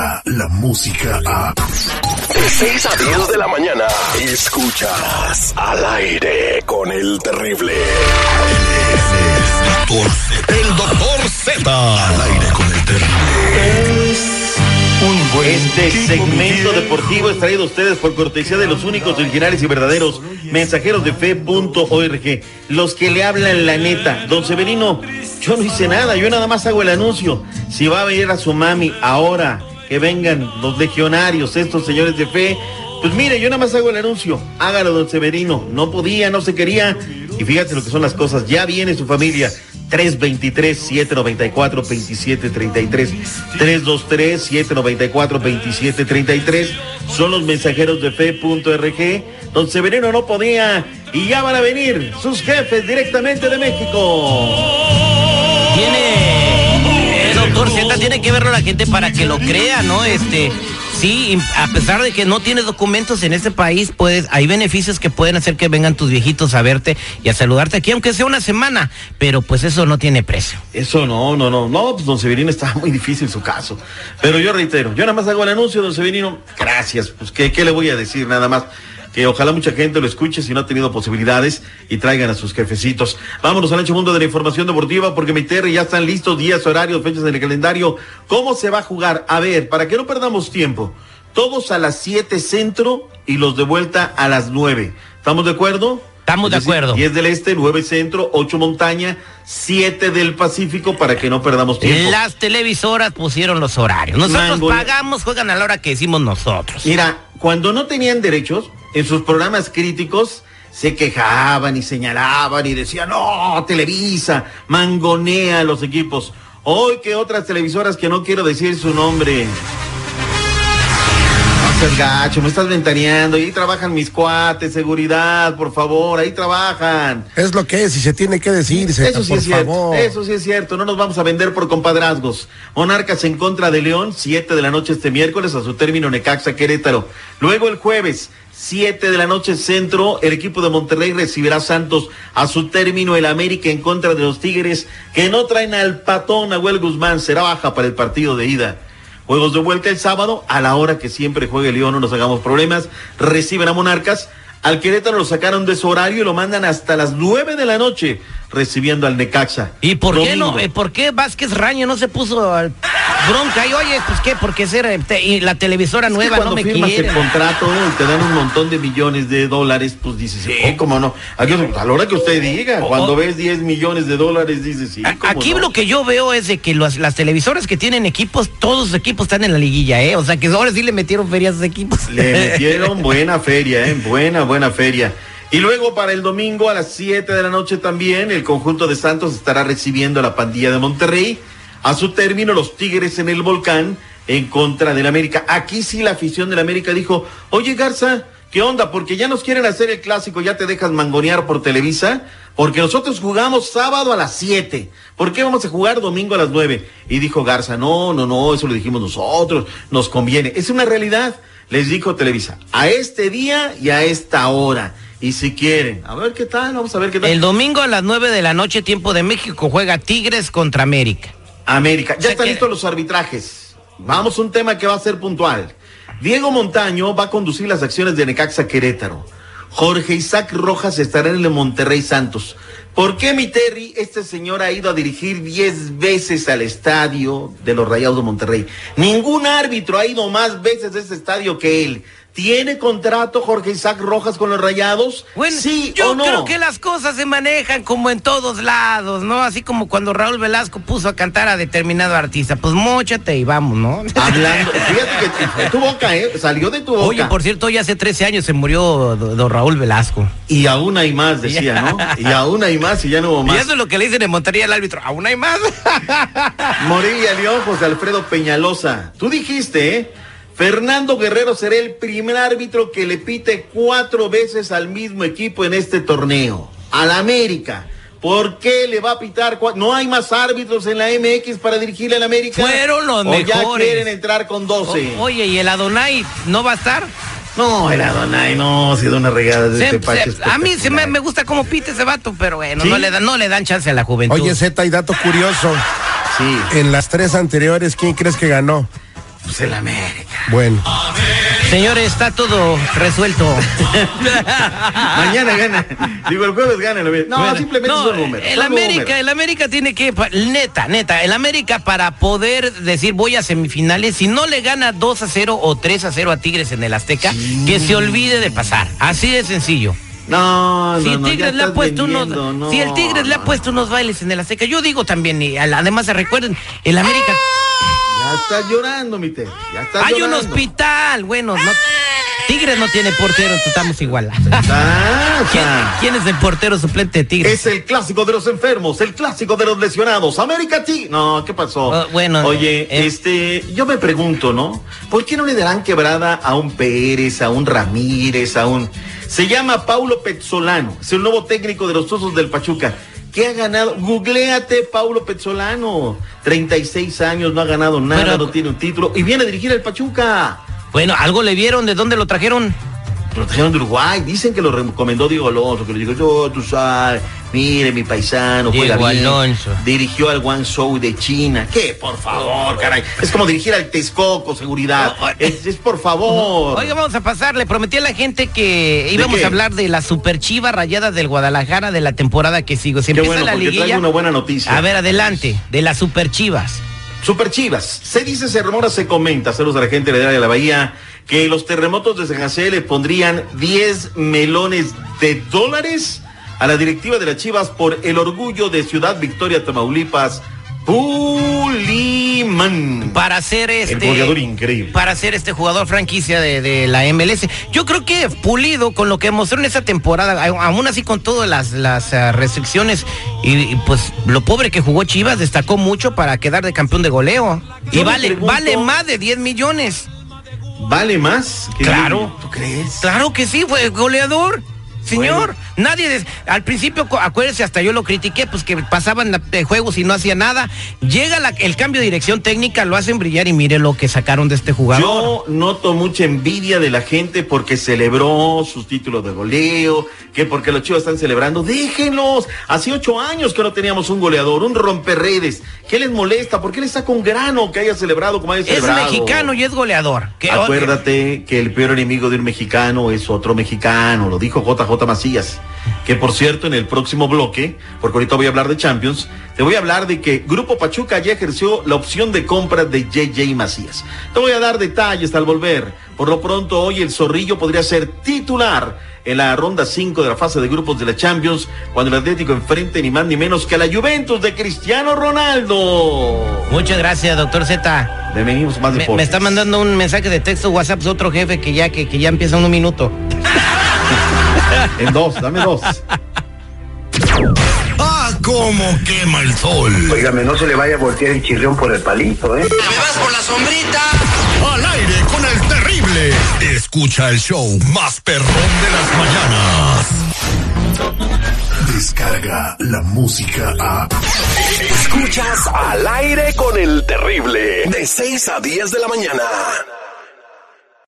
llega la música a... De 6 a 10 de la mañana, escuchas al aire con el terrible. El doctor Z. Al aire con el terrible. Este segmento deportivo es traído a ustedes por cortesía de los únicos originales y verdaderos mensajeros de fe.org. Los que le hablan la neta. Don Severino, yo no hice nada, yo nada más hago el anuncio. Si va a venir a su mami ahora, que vengan los legionarios, estos señores de fe, pues mire, yo nada más hago el anuncio. Hágalo, don Severino. No podía, no se quería. Y fíjate lo que son las cosas. Ya viene su familia. 323-794-2733. 323-794-2733. Son los mensajeros de fe.rg. Don Severino no podía. Y ya van a venir sus jefes directamente de México. Z, tiene que verlo la gente para que lo crea, ¿no? Este, sí, a pesar de que no tienes documentos en este país, pues hay beneficios que pueden hacer que vengan tus viejitos a verte y a saludarte aquí, aunque sea una semana, pero pues eso no tiene precio. Eso no, no, no, no, pues don Severino está muy difícil su caso. Pero yo reitero, yo nada más hago el anuncio, don Severino, gracias, pues qué, qué le voy a decir nada más. Que ojalá mucha gente lo escuche si no ha tenido posibilidades y traigan a sus jefecitos. Vámonos al ancho mundo de la información deportiva porque mi Terry ya están listos días, horarios, fechas en el calendario. ¿Cómo se va a jugar? A ver, para que no perdamos tiempo. Todos a las 7 centro y los de vuelta a las 9. ¿Estamos de acuerdo? Estamos de Es decir, acuerdo. 10 del este, 9 centro, 8 montaña, 7 del Pacífico para que no perdamos tiempo. Las televisoras pusieron los horarios. Nosotros Mango. pagamos, juegan a la hora que decimos nosotros. Mira, cuando no tenían derechos, en sus programas críticos se quejaban y señalaban y decían, no, Televisa, mangonea a los equipos. Hoy que otras televisoras que no quiero decir su nombre. No seas gacho, me estás ventaneando. Y ahí trabajan mis cuates, seguridad, por favor, ahí trabajan. Es lo que es y se tiene que decir, Zeta, Eso sí por es cierto, favor. eso sí es cierto, no nos vamos a vender por compadrazgos. Monarcas en contra de León, 7 de la noche este miércoles, a su término Necaxa Querétaro. Luego el jueves, 7 de la noche centro, el equipo de Monterrey recibirá a Santos, a su término el América en contra de los Tigres, que no traen al patón Nahuel Guzmán, será baja para el partido de ida. Juegos de vuelta el sábado, a la hora que siempre juegue León, no nos hagamos problemas. Reciben a Monarcas. Al Querétaro lo sacaron de su horario y lo mandan hasta las 9 de la noche, recibiendo al Necaxa. ¿Y por qué no? ¿Por qué Vázquez Raño no se puso al bronca? Y oye, pues qué, porque ser eh, y la televisora Es que nueva cuando no me firmas quiere. el contrato y te dan un montón de millones de dólares, pues dices, sí, cómo no. Aquí, a la hora que usted diga, cuando ves 10 millones de dólares, dices, sí, cómo Aquí no. lo que yo veo es de que los- las televisoras que tienen equipos, todos los equipos están en la liguilla, ¿eh? O sea que ahora sí le metieron ferias a sus equipos. Le metieron buena feria, ¿eh? Buena, buena feria. Y luego para el domingo a las 7 de la noche también, el conjunto de Santos estará recibiendo a la pandilla de Monterrey. A su término, los Tigres en el volcán en contra del América. Aquí sí la afición del América dijo, oye Garza, ¿qué onda? Porque ya nos quieren hacer el clásico, ya te dejas mangonear por Televisa, porque nosotros jugamos sábado a las 7. ¿Por qué vamos a jugar domingo a las 9? Y dijo Garza, no, no, no, eso lo dijimos nosotros, nos conviene. Es una realidad. Les dijo Televisa, a este día y a esta hora. Y si quieren, a ver qué tal, vamos a ver qué tal. El domingo a las 9 de la noche, tiempo de México, juega Tigres contra América. América. Ya están listos los arbitrajes. Vamos a un tema que va a ser puntual. Diego Montaño va a conducir las acciones de Necaxa Querétaro. Jorge Isaac Rojas estará en el Monterrey Santos. ¿Por qué mi Terry, este señor ha ido a dirigir 10 veces al estadio de los Rayados de Monterrey? Ningún árbitro ha ido más veces a ese estadio que él. ¿Tiene contrato Jorge Isaac Rojas con los Rayados? Bueno, sí yo o no. creo que las cosas se manejan como en todos lados, ¿no? Así como cuando Raúl Velasco puso a cantar a determinado artista. Pues mochate y vamos, ¿no? Hablando, fíjate que tu boca, ¿eh? Salió de tu boca. Oye, por cierto, hoy hace 13 años se murió do- don Raúl Velasco. Y aún hay más, decía, ¿no? Y aún hay más y ya no hubo Y más. eso es lo que le dicen en Montería al árbitro. Aún hay más. Morilla León, José Alfredo Peñalosa. Tú dijiste, ¿eh? Fernando Guerrero será el primer árbitro que le pite cuatro veces al mismo equipo en este torneo. Al América. ¿Por qué le va a pitar? ¿No hay más árbitros en la MX para dirigirle al América? Fueron los ¿O ya quieren entrar con 12? O- oye, ¿y el Adonai no va a estar? No, el Adonai no, ha sido una regada de Se- este se- a mí se me, gusta cómo pite ese vato, pero bueno, ¿Sí? no, le dan, no le dan chance a la juventud. Oye, Zeta, y dato curioso. Sí. En las tres anteriores, ¿quién crees que ganó? Pues el América. Bueno. Señores, está todo resuelto. Mañana gana. Digo, el jueves gana el América. No, Bueno, simplemente no, son números. El son América, números. el América tiene que, neta, neta, el América para poder decir voy a semifinales, si no le gana 2 a 0 o 3 a 0 a Tigres en el Azteca, que se olvide de pasar. Así de sencillo. No, Si el no, Tigres le ha puesto unos, no, si el Tigres le ha no. puesto unos bailes en el Azteca, yo digo también, y además se recuerden, el América, Ya estás llorando, mi. Ya estás hay un hospital, bueno, no, Tigres no tiene portero, estamos igual. Ah, ¿Quién, quién es el portero suplente de Tigres? Es el clásico de los enfermos, el clásico de los lesionados. América Tigre. No, ¿qué pasó? Oh, bueno, Oye, eh, este, yo me pregunto, ¿no? ¿Por qué no le darán quebrada a un Pérez, a un Ramírez, a un. Se llama Paulo Pezzolano, es el nuevo técnico de los Tuzos del Pachuca. ¿Qué ha ganado? Googleate, Paulo Pezzolano. 36 años, no ha ganado nada, no tiene un título. Y viene a dirigir al Pachuca. Bueno, algo le vieron, ¿de dónde lo trajeron? Lo trajeron de Uruguay, dicen que lo recomendó Diego Alonso, que le dijo, yo, tú sabes, mire mi paisano, juega Diego bien. Alonso. Dirigió al Guangzhou de China. ¿Qué? Por favor, caray. Es como dirigir al Texcoco, seguridad. No, Es, es por favor. Oiga, vamos a pasar. Le prometí a la gente que íbamos qué? a hablar de la super chiva rayada del Guadalajara de la temporada que sigo. Se Qué empieza bueno, la porque liguilla. traigo una buena noticia. A ver, adelante. De las super chivas. Super Chivas. Se dice, se rumora, se comenta, saludos a la gente de la Bahía, que los terremotos de San José le pondrían 10 melones de dólares a la directiva de las Chivas por el orgullo de Ciudad Victoria, Tamaulipas, Puliman. Para hacer este. goleador increíble. Para ser este jugador franquicia de, de la MLS. Yo creo que Pulido, con lo que mostró en esa temporada, aún así con todas las, las ah, restricciones, y, y, pues lo pobre que jugó Chivas, destacó mucho para quedar de campeón de goleo. Yo y vale, pregunto- vale más de 10 millones. ¿Vale más? que Claro. ¿Tú crees? Claro que sí, fue goleador. Señor, nadie, al principio, cu- acuérdese, hasta yo lo critiqué, pues que pasaban de juegos y no hacía nada. Llega la- el cambio de dirección técnica, lo hacen brillar y mire lo que sacaron de este jugador. Yo noto mucha envidia de la gente porque celebró sus títulos de goleo, que porque los chivos están celebrando. Déjenlos. Hace ocho años que no teníamos un goleador, un romperredes. ¿Qué les molesta? ¿Por qué les saca un grano que haya celebrado como haya es celebrado? mexicano y es goleador. Acuérdate que el peor enemigo de un mexicano es otro mexicano, lo dijo JJ Macías. Que por cierto, en el próximo bloque, porque ahorita voy a hablar de Champions, te voy a hablar de que Grupo Pachuca ya ejerció la opción de compra de JJ Macías. Te voy a dar detalles al volver. Por lo pronto, hoy el Zorrillo podría ser titular en la ronda 5 de la fase de grupos de la Champions, cuando el Atlético enfrente ni más ni menos que a la Juventus de Cristiano Ronaldo. Muchas gracias, doctor Z. Bienvenidos más Me, me está mandando un mensaje de texto WhatsApp otro jefe que ya, que, que ya empieza en un minuto. En dos, dame dos. Ah, cómo quema el sol. Óigame, no se le vaya a voltear el chirrión por el palito, ¿eh? Al aire con el terrible. Escucha el show más perrón de las mañanas. Descarga la música a. Escuchas al aire con el terrible. De 6 a 10 de la mañana.